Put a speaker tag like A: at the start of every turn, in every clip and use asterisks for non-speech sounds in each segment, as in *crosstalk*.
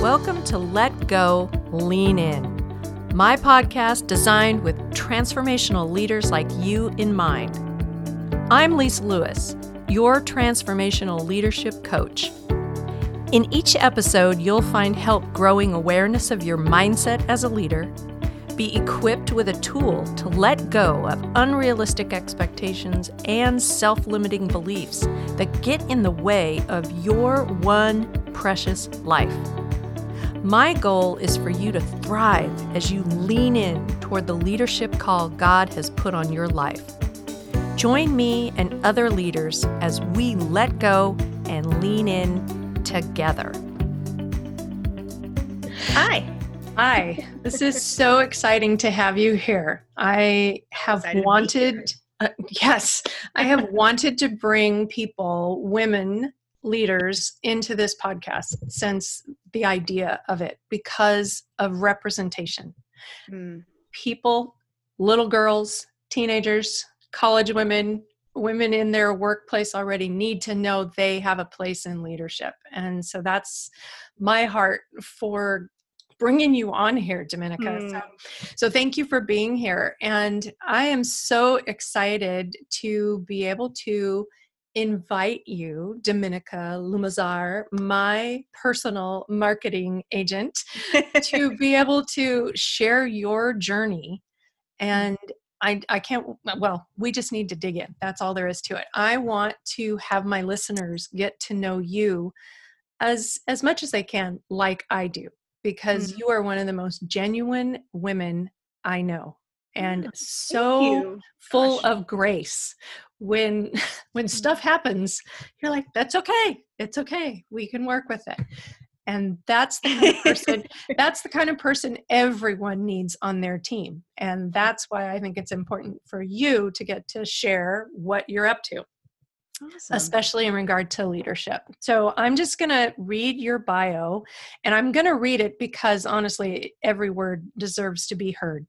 A: Welcome to Let Go, Lean In, my podcast designed with transformational leaders like you in mind. I'm Lisa Lewis, your transformational leadership coach. In each episode, you'll find help growing awareness of your mindset as a leader, be equipped with a tool to let go of unrealistic expectations and self limiting beliefs that get in the way of your one precious life. My goal is for you to thrive as you lean in toward the leadership call God has put on your life. Join me and other leaders as we let go and lean in together.
B: Hi.
A: Hi. This is so exciting to have you here. I have
B: Excited
A: wanted, uh, yes, I have *laughs* wanted to bring people, women leaders, into this podcast since the idea of it because of representation.
B: Mm,
A: People, little girls, teenagers, college women, women in their workplace already need to know they have a place in leadership. And so that's my heart for bringing you on here, Dominica. So, so thank you for being here. And I am so excited to be able to invite you, Dominica Lumazar, my personal marketing agent, to *laughs* be able to share your journey. And I, I can't, well, we just need to dig in. That's all there is to it. I want to have my listeners get to know you as as much as they can like I do because
B: Mhm.
A: you are one of the most genuine women I know and so full
B: Gosh.
A: of grace when *laughs* when mm-hmm. stuff happens you're like that's okay it's okay we can work with it and that's the kind of person *laughs* that's the kind of person everyone needs on their team and mm-hmm. that's why i think it's important for you to get to share what you're up to
B: Awesome.
A: especially in regard to leadership. So I'm just going to read your bio and I'm going to read it because honestly, every word deserves to be heard.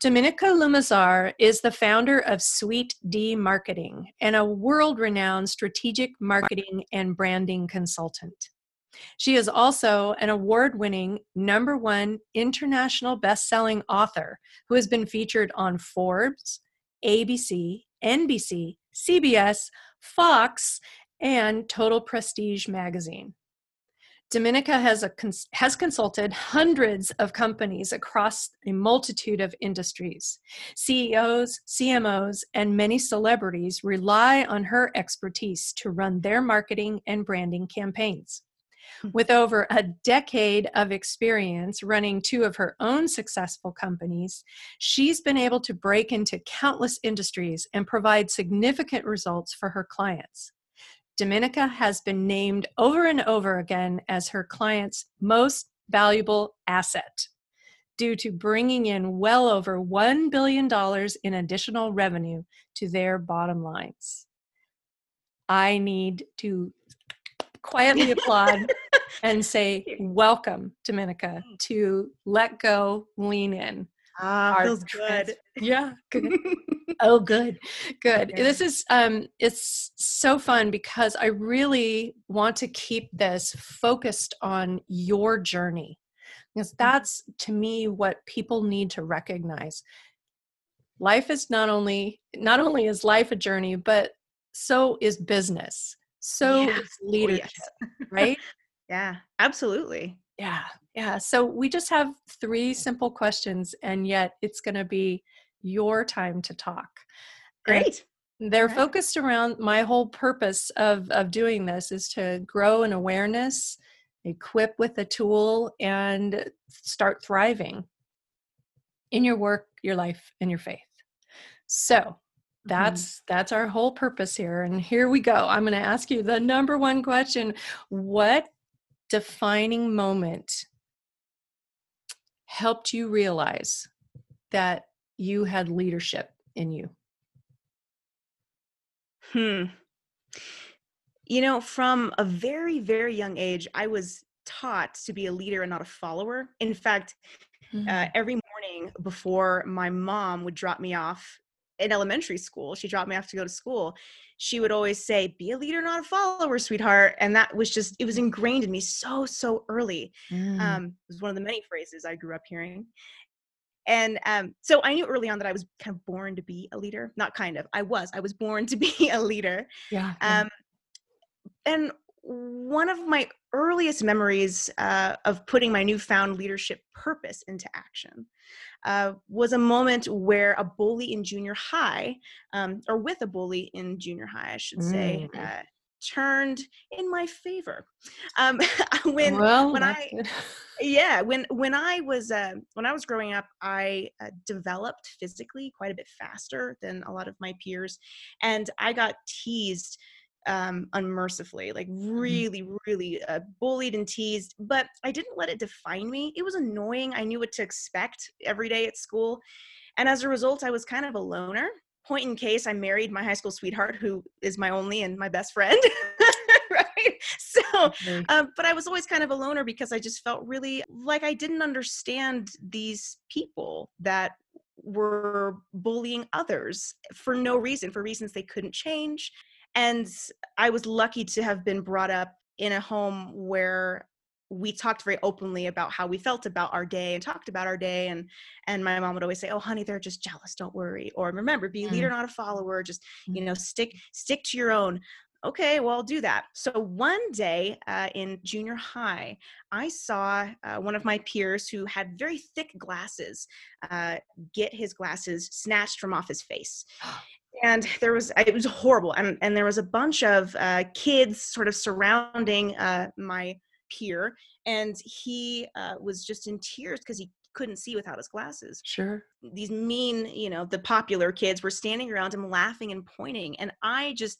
A: Dominica Lumazar is the founder of Sweet D Marketing and a world renowned strategic marketing and branding consultant. She is also an award winning number one international best selling author who has been featured on Forbes, ABC, NBC, CBS, Fox, and Total Prestige magazine. Dominica has, a, cons- has consulted hundreds of companies across a multitude of industries. CEOs, CMOs, and many celebrities rely on her expertise to run their marketing and branding campaigns. Hmm. With over a decade of experience running two of her own successful companies, she's been able to break into countless industries and provide significant results for her clients. Dominica has been named over and over again as her client's most valuable asset due to bringing in well over $1 billion in additional revenue to their bottom lines. I need to quietly applaud *laughs* and say, Welcome, Dominica, to Let Go, Lean In.
B: Ah, feels
A: trans-
B: good. *laughs*
A: Yeah, good. *laughs* Oh, good, good.
B: Okay.
A: This is um, it's so fun because I really want to keep this focused on your journey because that's to me what people need to recognize. Life is not only not only is life a journey, but so is business. So
B: Yeah.
A: is
B: Oh,
A: leadership,
B: yes. *laughs*
A: right?
B: yeah, absolutely.
A: Yeah, yeah. So we just have three simple questions, and yet it's going to be your time to talk. And
B: Great.
A: They're
B: Alright.
A: focused around my whole purpose of of doing this is to grow an awareness, equip with a tool, and start thriving in your work, your life, and your faith. So hmm. that's that's our whole purpose here. And here we go. I'm going to ask you the number one question: What defining moment helped you realize that you had leadership in you?
B: Hmm. You know, from a very, very young age, I was taught to be a leader and not a follower. In fact, uh, every morning before my mom would drop me off in elementary school, she dropped me off to go to school. She would always say, "Be a leader, not a follower, sweetheart," and that was just it was ingrained in me so so early.
A: Mm.
B: Um, it was one of the many phrases I grew up hearing. And um, so I knew early on that I was kind of born to be a leader. Not kind of, I was. I was born *laughs* to be a leader.
A: yeah. yeah.
B: Um, and one of my earliest memories uh, of putting my newfound leadership purpose into action uh, was a moment where a bully in junior high, um, or with a bully in junior high, I should say,
A: Mm.
B: uh, turned in my favor. Um, *laughs* when
A: well,
B: when I
A: good.
B: yeah when when i was uh, when i was growing up i uh, developed physically quite a bit faster than a lot of my peers and i got teased um unmercifully like really really uh, bullied and teased but i didn't let it define me. It was annoying. I knew what to expect every day at school and as a result i was kind of a loner. Point in case i married my high school sweetheart who is my only and my best friend *laughs* right? So
A: Okay.
B: um, but I was always kind of a loner because I just felt really like I didn't understand these people that were bullying others for no reason, for reasons they couldn't change. And I was lucky to have been brought up in a home where we talked very openly about how we felt about our day and talked about our day and and my mom would always say oh honey they're just jealous don't worry or remember be a leader not a follower just you know stick stick to your own. Okay well i'll do that. So one day uh, in junior high i saw uh, one of my peers who had very thick glasses uh, get his glasses snatched from off his face *gasps* and there was it was horrible and, and there was a bunch of uh, kids sort of surrounding uh, my peer and he uh, was just in tears because he couldn't see without his glasses
A: Sure.
B: these mean you know the popular kids were standing around him laughing and pointing and i just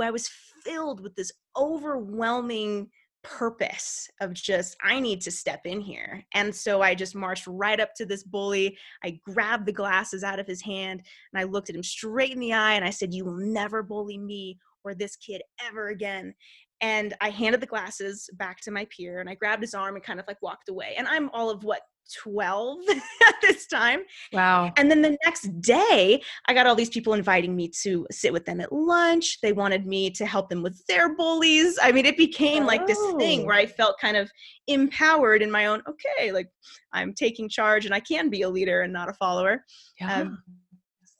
B: i was filled with this overwhelming purpose of just i need to step in here. And so i just marched right up to this bully i grabbed the glasses out of his hand and i looked at him straight in the eye and i said you will never bully me or this kid ever again. And i handed the glasses back to my peer and i grabbed his arm and kind of like walked away. And i'm all of what 12 *laughs* at this time
A: Wow.
B: and then the next day, I got all these people inviting me to sit with them at lunch. They wanted me to help them with their bullies. I mean, it became like this thing
A: Oh.
B: where I felt kind of empowered in my own, okay, like I'm taking charge and I can be a leader and not a follower.
A: Yeah.
B: Um,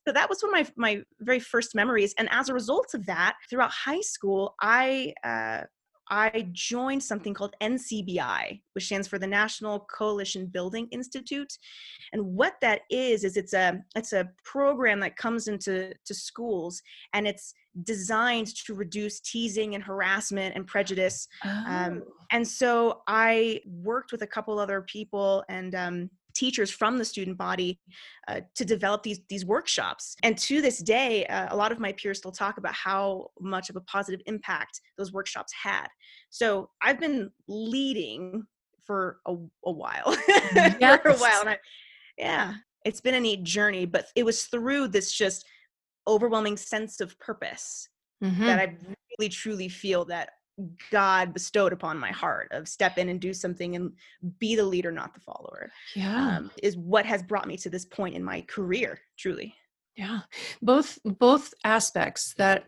B: So that was one of my, my very first memories. And as a result of that, throughout high school, I uh, I joined something called NCBI, which stands for the National Coalition Building Institute. And what that is is it's a it's a program that comes into to schools and it's designed to reduce teasing and harassment and prejudice. Um,
A: Oh.
B: and so I worked with a couple other people and um, teachers from the student body uh, to develop these these workshops. And to this day, uh, a lot of my peers still talk about how much of a positive impact those workshops had. So I've been leading for a, a while, *laughs* for a while, and I, yeah, it's been a neat journey. But it was through this just overwhelming sense of purpose
A: Mhm.
B: that I really truly feel that God bestowed upon my heart of step in and do something and be the leader, not the follower,
A: yeah.
B: um, is what has brought me to this point in my career, truly.
A: Yeah, both both aspects that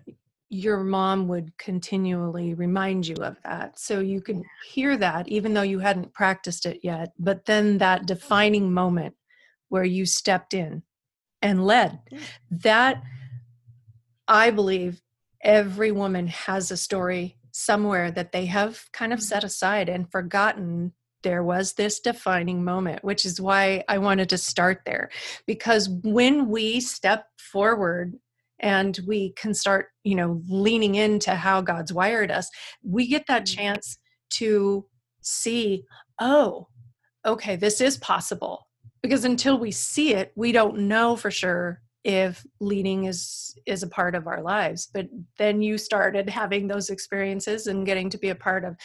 A: your mom would continually remind you of that. So you could hear that even though you hadn't practiced it yet, but then that defining moment where you stepped in and led. That I believe every woman has a story somewhere that they have kind of
B: Mhm.
A: set aside and forgotten there was this defining moment, which is why I wanted to start there. Because when we step forward and we can start, you know, leaning into how God's wired us, we get that
B: Mhm.
A: chance to see, oh, okay, this is possible. Because until we see it, we don't know for sure if leading is is a part of our lives but then you started having those experiences and getting to be a part of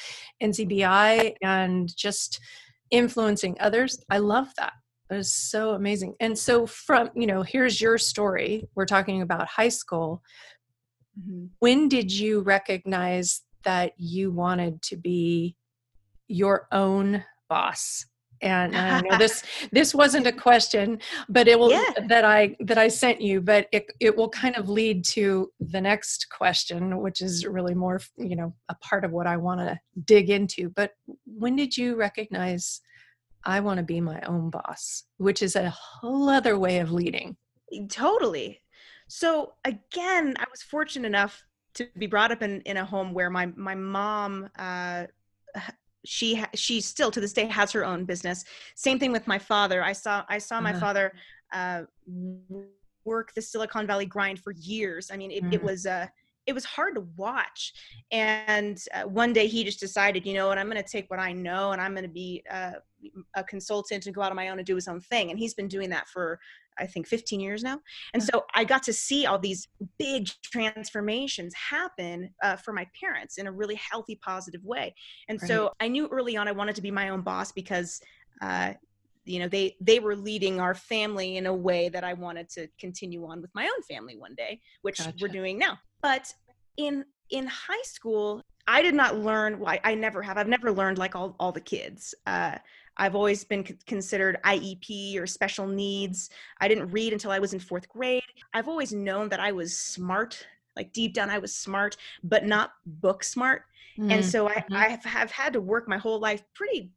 A: ncbi and just influencing others. I love that. That is so amazing. And so from you know here's your story. We're talking about high school. Mm-hmm. When did you recognize that you wanted to be your own boss and I know *laughs* this this wasn't a question, but it will
B: Yeah.
A: that I that I sent you, but it it will kind of lead to the next question, which is really more you know a part of what I want to dig into. But when did you recognize I want to be my own boss, which is a whole other way of leading?
B: Totally. So again, I was fortunate enough to be brought up in, in a home where my my mom uh, she ha- she still to this day has her own business. Same thing with my father. I saw I saw my
A: Uh-huh.
B: father uh, work the Silicon Valley grind for years. I mean, it, it
A: Mm.
B: was uh, it was hard to watch. And uh, one day he just decided, you know what, I'm going to take what I know and I'm going to be uh, a consultant and go out on my own and do his own thing. And he's been doing that for I think 15 years now. And so I got to see all these big transformations happen uh, for my parents in a really healthy, positive way. And so I knew early on I wanted to be my own boss because, uh, you know, they they were leading our family in a way that I wanted to continue on with my own family one day, which we're doing now. But in in high school, I did not learn. Well, I, I never have. I've never learned like all all the kids. Uh, I've always been considered IEP or special needs. I didn't read until I was in fourth grade. I've always known that I was smart, like deep down, I was smart, but not book smart. And
A: Mm,
B: so I,
A: mhm.
B: I have, have had to work my whole life pretty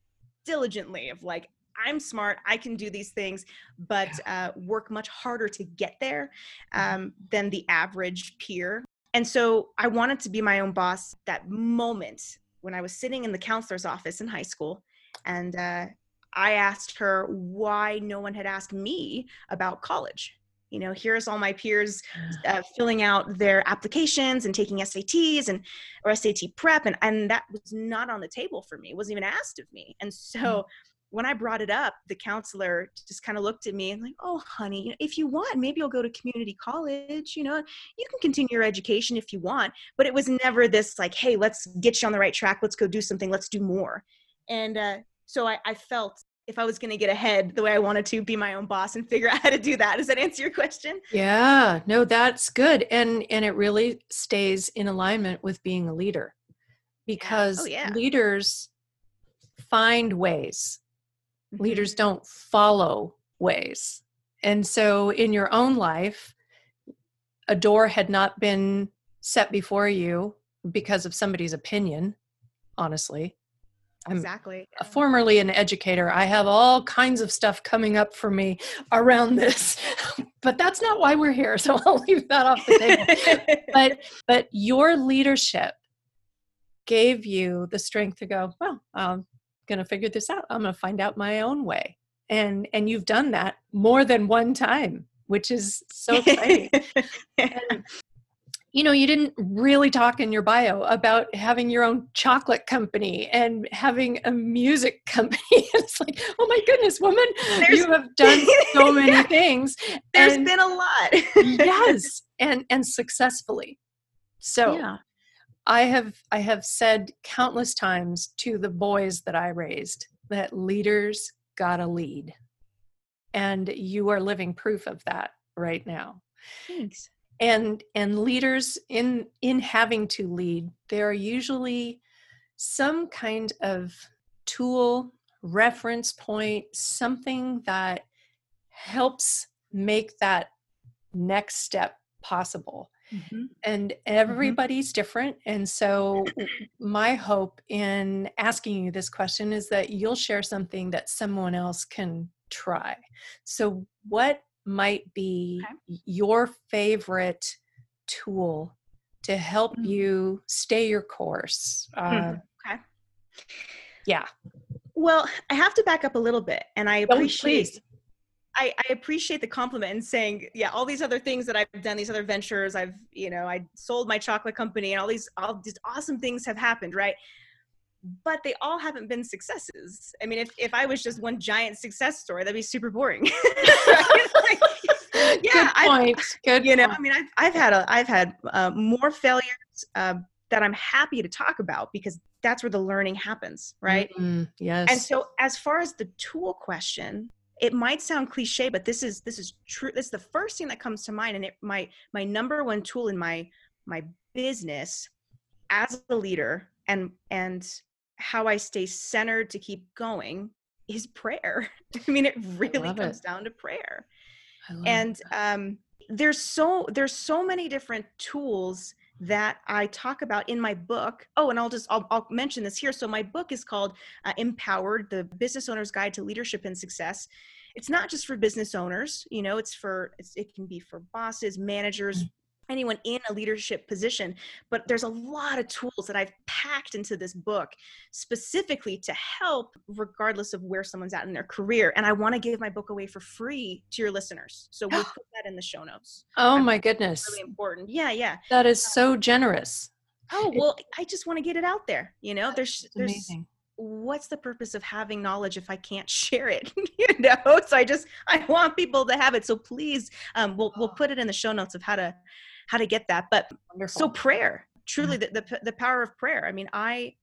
B: diligently of like, I'm smart, I can do these things, but uh, work much harder to get there um, than the average peer. And so I wanted to be my own boss that moment when I was sitting in the counselor's office in high school. And uh, I asked her why no one had asked me about college. You know, here's all my peers uh, filling out their applications and taking SATs and or SAT prep, and and that was not on the table for me. It wasn't even asked of me. And so when I brought it up, the counselor just kind of looked at me and like, "Oh, honey, you know, if you want, maybe you'll go to community college. You know, you can continue your education if you want." But it was never this like, "Hey, let's get you on the right track. Let's go do something. Let's do more." And uh, so I, I felt if I was going to get ahead the way I wanted to, be my own boss and figure *laughs* out how to do that. Does that answer your question?
A: Yeah, no, that's good. And and it really stays in alignment with being a leader because
B: yeah.
A: leaders find ways.
B: Mm-hmm.
A: Leaders don't follow ways. And so in your own life, a door had not been set before you because of somebody's opinion, honestly. I'm
B: exactly.
A: a- formerly an educator. I have all kinds of stuff coming up for me around this *laughs* but that's not why we're here *laughs* so i'll leave that off the table. But *laughs* but your leadership gave you the strength to go well i'm going to figure this out. I'm going to find out my own way. And and you've done that more than one time which is so exciting. And, you know you didn't really talk in your bio about having your own chocolate company and having a music *laughs* company it's like oh my goodness woman
B: There's-
A: you have *laughs* done so many
B: Yeah.
A: things
B: There's
A: and-
B: been a lot.
A: yes *laughs* and and successfully so
B: yeah.
A: i have i have said countless times to the boys that i raised that leaders gotta lead and you are living proof of that right now
B: Thanks.
A: And and leaders in in having to lead there are usually some kind of tool reference point something that helps make that next step possible. Mm-hmm. And mm-hmm. everybody's different and so my hope in asking you this question is that you'll share something that someone else can try. So what might be
B: Okay.
A: your favorite tool to help
B: Mm.
A: you stay your course uh,
B: Okay.
A: yeah
B: Well, I have to back up a little bit, and I
A: Oh,
B: appreciate.
A: please.
B: I, I appreciate the compliment and saying, yeah, all these other things that I've done, these other ventures, I've, you know, I sold my chocolate company and all these, all these awesome things have happened, right? But they all haven't been successes. I mean, if, if I was just one giant success story, that'd be super boring. *laughs* Like, *laughs* yeah,
A: good
B: I've-
A: point good
B: you know
A: point.
B: i mean i've, I've had a i've had uh, more failures uh, that i'm happy to talk about because that's where the learning happens right
A: Mm, yes
B: and so as far as the tool question it might sound cliche but this is this is true this is the first thing that comes to mind and it my my number one tool in my my business as a leader and and how i stay centered to keep going is prayer. *laughs* I mean, it really comes
A: it.
B: down to prayer. And um, there's so there's so many different tools that I talk about in my book. Oh, and I'll just I'll, I'll mention this here. So my book is called uh, Empowered: The Business Owner's Guide to Leadership and Success. It's not just for business owners, you know. It's for it's, it can be for bosses, managers, anyone in a leadership position but there's a lot of tools that i've packed into this book specifically to help regardless of where someone's at in their career and i want to give my book away for free to your listeners. So we'll *gasps* put that in the show notes.
A: Oh my goodness.
B: really important. Yeah yeah.
A: That is so generous.
B: Oh well i just want to get it out there you know? There's there's amazing. what's the purpose of having knowledge if I can't *laughs* share it? *laughs* you know, so I just I want people to have it. So please, um, we'll we'll put it in the show notes of how to how to get that. But Wonderful. so prayer, truly mm-hmm. the, the the power of prayer. I mean, I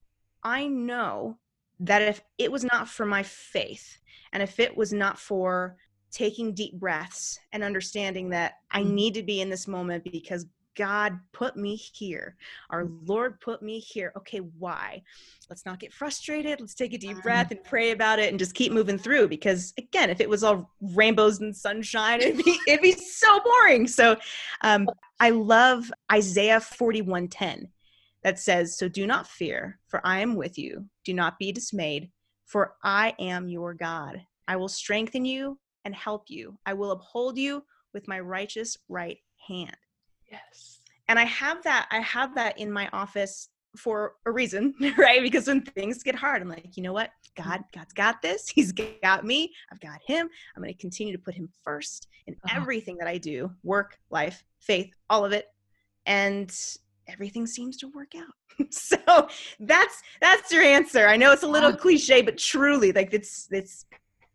B: I know that if it was not for my faith and if it was not for taking deep breaths and understanding that I mm-hmm. need to be in this moment because God put me here. Our mm. Lord put me here. Okay, why? Let's not get frustrated. Let's take a deep breath and pray about it and just keep moving through. Because again, if it was all rainbows and sunshine, *laughs* it'd be it'd be so boring. So um, I love Isaiah 41:10 that says, So do not fear, for I am with you. Do not be dismayed, for I am your God. I will strengthen you and help you. I will uphold you with my righteous right hand.
A: Yes.
B: And I have that, I have that in my office for a reason, *laughs* right? Because when things get hard, I'm like, you know what? God, God's got this. He's got me. I've got him. I'm going to continue to put him first in uh-huh. everything that I do work, life, faith, all of it. And everything seems to work out. *laughs* so that's that's your answer. I know it's a little cliche, but truly, like it's it's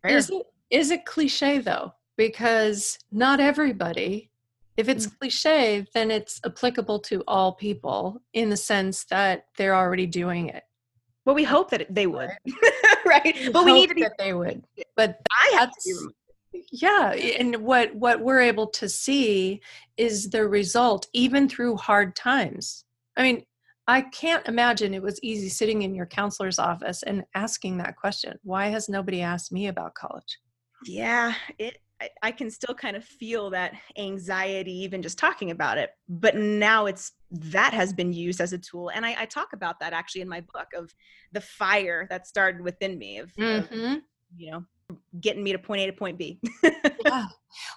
A: is it is it cliche though? Because not everybody if it's mm. cliche, then it's applicable to all people in the sense that they're already doing it.
B: Well, we hope that they would, *laughs* right? We
A: but we need to be that they would. But I have to be yeah, and what what we're able to see is the result, even through hard times. I mean, I can't imagine it was easy sitting in your counselor's office and asking that question. Why has nobody asked me about college?
B: Yeah, it I, I can still kind of feel that anxiety even just talking about it but now it's that has been used as a tool and I, I talk about that actually in my book of the fire that started within me of, mm-hmm. of you know getting me to point a to point b
A: yeah.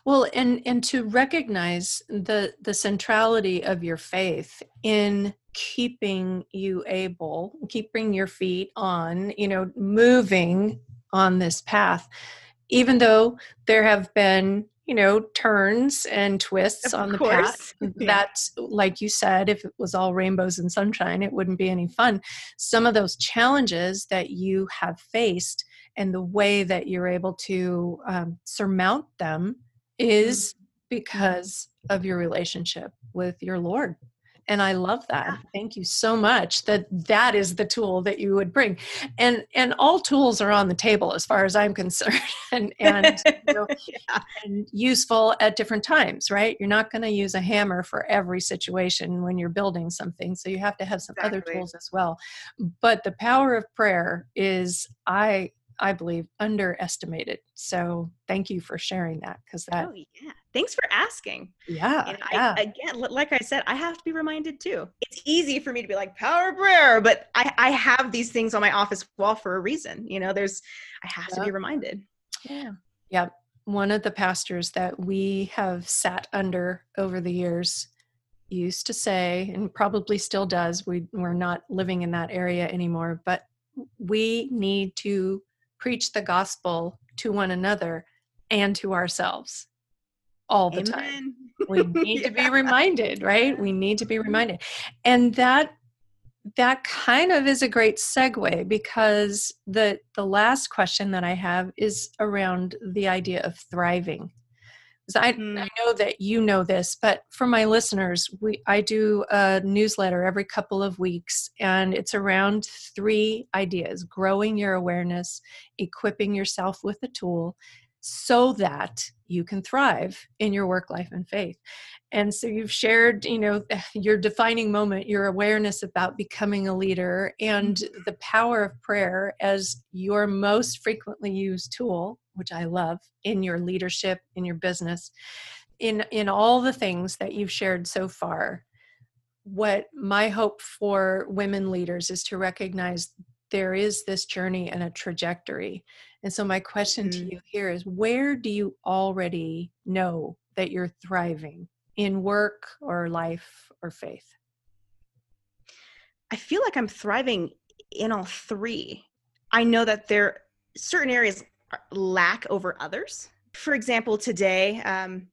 A: well and and to recognize the the centrality of your faith in keeping you able keeping your feet on you know moving on this path even though there have been you know turns and twists of on the path *laughs* that's like you said if it was all rainbows and sunshine it wouldn't be any fun. Some of those challenges that you have faced and the way that you're able to um, surmount them is mm-hmm. because of your relationship with your lord and i love that. Thank you so much that that is the tool that you would bring. And and all tools are on the table as far as i'm *laughs* concerned and and, *laughs* you know, yeah. and useful at different times right? You're not going to use a hammer for every situation when you're building something so you have to have some exactly. other tools as well. But the power of prayer is i I believe, underestimated. So thank you for sharing that because that. Oh,
B: yeah. Thanks for asking.
A: Yeah.
B: And
A: yeah.
B: I, again, like I said, I have to be reminded too. It's easy for me to be like power prayer, but I, I have these things on my office wall for a reason. You know, there's, I have to be reminded.
A: Yeah. Yep. One of the pastors that we have sat under over the years used to say, and probably still does, we, we're not living in that area anymore, but we need to preach the gospel to one another and to ourselves all the Amen. time. We need yeah. *laughs* to be reminded, right? We need to be mm-hmm. reminded. And that that kind of is a great segue because the the last question that I have is around the idea of thriving. I, mm. I know that you know this, but for my listeners, we I do a newsletter every couple of weeks, and it's around three ideas: growing your awareness, equipping yourself with a tool, so that you can thrive in your work life and faith and so you've shared you know *sighs* your defining moment your awareness about becoming a leader and
B: Mm-hmm.
A: the power of prayer as your most frequently used tool which i love in your leadership in your business in in all the things that you've shared so far what my hope for women leaders is to recognize there is this journey and a trajectory and so my question
B: Mhm.
A: to you here is where do you already know that you're thriving in work or life or faith
B: I feel like I'm thriving in all three. I know that there certain areas are- lack over others. For example, today, um,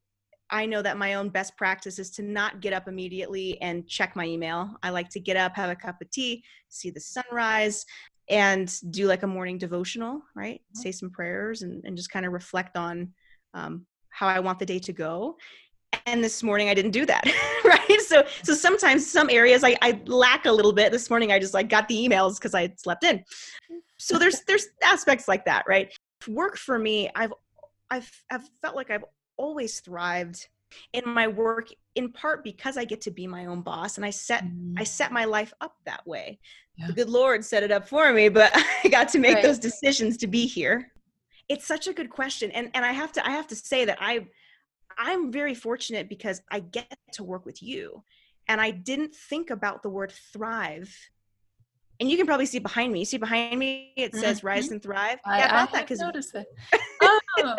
B: I know that my own best practice is to not get up immediately and check my email. I like to get up, have a cup of tea, see the sunrise, and do like a morning devotional, right? Say some prayers and, and just kind of reflect on um, how I want the day to go. And this morning i didn't do that *laughs* right? So so sometimes some areas I, I lack a little bit. This morning i just like got the emails because i slept in. So there's there's aspects like that right work for me i've i've i've felt like i've always thrived in my work in part because i get to be my own boss and i set i mm. set my life up that way
A: Yeah.
B: the good lord set it up for me but *laughs* i got to make
A: Right.
B: those decisions to be here it's such a good question and and i have to i have to say that i i'm very fortunate because i get to work with you and i didn't think about the word thrive and you can probably see behind me. See behind me? It says rise and thrive.
A: I,
B: yeah
A: I
B: about that because
A: noticed it. *laughs* Oh.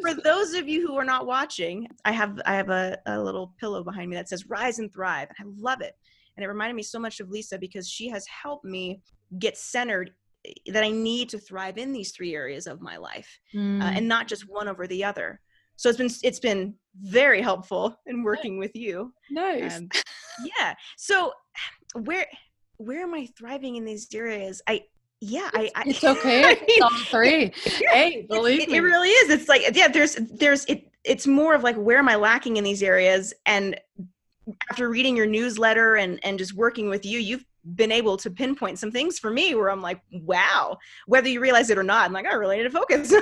B: for those of you who are not watching i have i have a, a little pillow behind me that says rise and thrive and i love it. And it reminded me so much of lisa because she has helped me get centered eh, that i need to thrive in these three areas of my life uh,
A: Mm.
B: and not just one over the other. So it's been it's been very helpful in working with you.
A: Nice.
B: um, yeah. So where where am i thriving in these areas i yeah i, I
A: it's okay.
B: I
A: it's
B: mean,
A: on *laughs* three.
B: yeah,
A: Hey, believe
B: it,
A: me.
B: it really is it's like yeah there's there's it it's more of like where am i lacking in these areas and after reading your newsletter and and just working with you you've been able to pinpoint some things for me where i'm like wow whether you realize it or not i'm like i really need to focus *laughs* of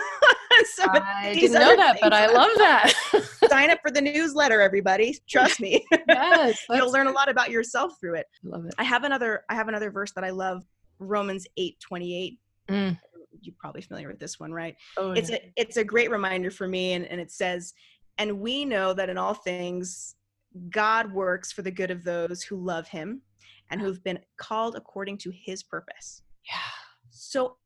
A: I didn't know that, but I love that. *laughs*
B: sign up for the newsletter everybody trust me *laughs*
A: yes, *laughs*
B: you'll learn a lot about yourself through it
A: I love it.
B: i have another i have another verse that i love romans 8 28
A: Mm.
B: you're probably familiar with this one right
A: Oh,
B: it's
A: yeah.
B: a it's a great reminder for me and, and it says and we know that in all things god works for the good of those who love him and who've been called according to his purpose
A: yeah.
B: so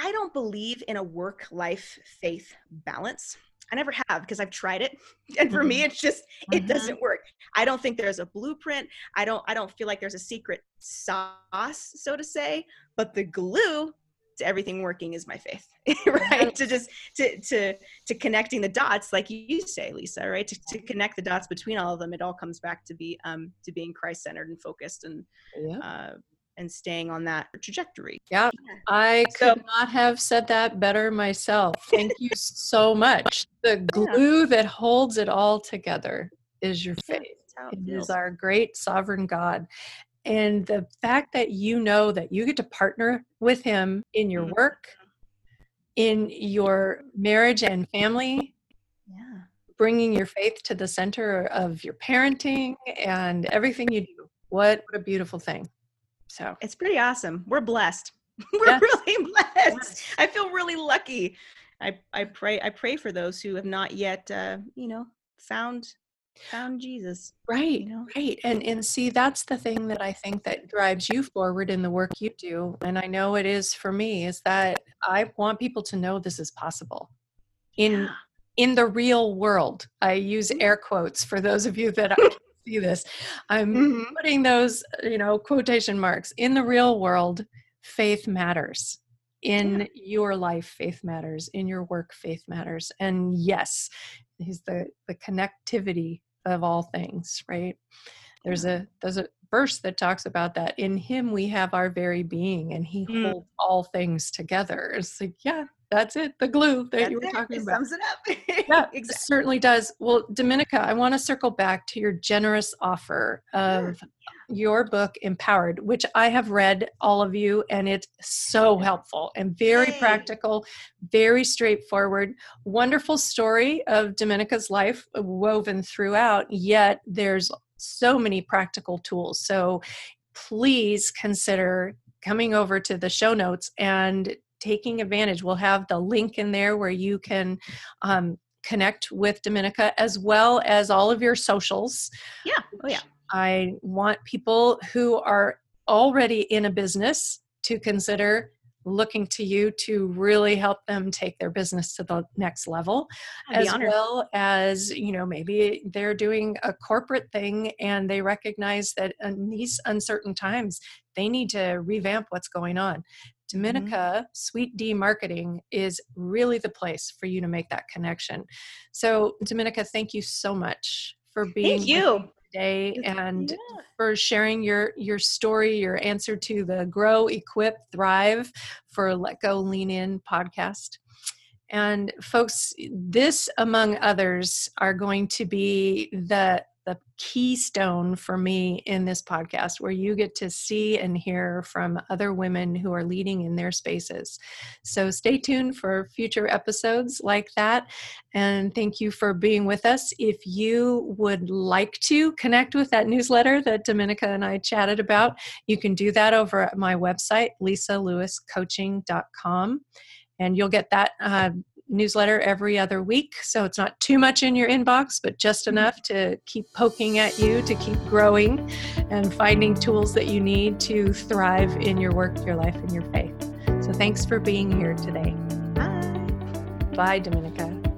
B: i don't believe in a work life faith balance i never have because i've tried it. And for me it's just it
A: Mhm.
B: doesn't work. I don't think there's a blueprint. I don't i don't feel like there's a secret sauce so to say but the glue to everything working is my faith *laughs* right? To just to to to connecting the dots like you say lisa right? To, to connect the dots between all of them it all comes back to be um to being christ centered and focused and
A: Yeah.
B: uh and staying on that trajectory
A: Yeah. I
B: So-
A: could not have said that better myself. Thank you *laughs* so much. The glue that holds it all together is your faith.
B: how it
A: It is our great sovereign God. And the fact that you know that you get to partner with Him in your
B: Mhm.
A: work, in your marriage and family,
B: yeah
A: bringing your faith to the center of your parenting and everything you do. What, what a beautiful thing. So,
B: it's pretty awesome we're blessed *laughs* we're really blessed i feel really lucky i i pray i pray for those who have not yet uh you know found found jesus
A: Right,
B: you know?
A: right. And and see that's the thing that I think that drives you forward in the work you do and I know it is for me is that I want people to know this is possible. In
B: Yeah.
A: in the real world. I use air quotes for those of you that *laughs* see this. I'm
B: Mhm.
A: putting those, you know, quotation marks. In the real world, faith matters. In your life, faith matters. In your work, faith matters. And yes, he's the the connectivity of all things, right? There's a there's a verse that talks about that. In him we have our very being and he
B: Mm.
A: holds all things together. It's like, yeah, that's it, the glue that you were
B: That's it.
A: talking
B: It
A: about.
B: sums it up
A: Yeah, *laughs* it
B: exactly
A: certainly does. Well, Dominica, I want to circle back to your generous offer of your book, Empowered, which I have read all of you, and it's so helpful and very
B: Yay.
A: practical, very straightforward. Wonderful story of Domenica's life uh, woven throughout, yet there's so many practical tools. So please consider coming over to the show notes and taking advantage. We'll have the link in there where you can um, connect with Dominica as well as all of your socials.
B: Yeah. Oh, yeah.
A: I want people who are already in a business to consider looking to you to really help them take their business to the next level
B: I'd
A: as well as you know maybe they're doing a corporate thing and they recognize that in these uncertain times they need to revamp what's going on
B: Mm-hmm.
A: dominica sweet d marketing is really the place for you to make that connection so dominica thank you so much for being
B: Thank you.
A: today and
B: Yeah.
A: for sharing your your story your answer to the grow equip thrive for let go lean in podcast and folks this among others are going to be the the keystone for me in this podcast where you get to see and hear from other women who are leading in their spaces. So stay tuned for future episodes like that. And thank you for being with us. If you would like to connect with that newsletter that dominica and i chatted about you can do that over at my website lisalewiscoaching.com and you'll get that uh, newsletter every other week. So it's not too much in your inbox, but just mm-hmm. enough to keep poking at you, to keep growing and finding tools that you need to thrive in your work, your life, and your faith. So thanks for being here today.
B: Bye.
A: Bye, Dominica.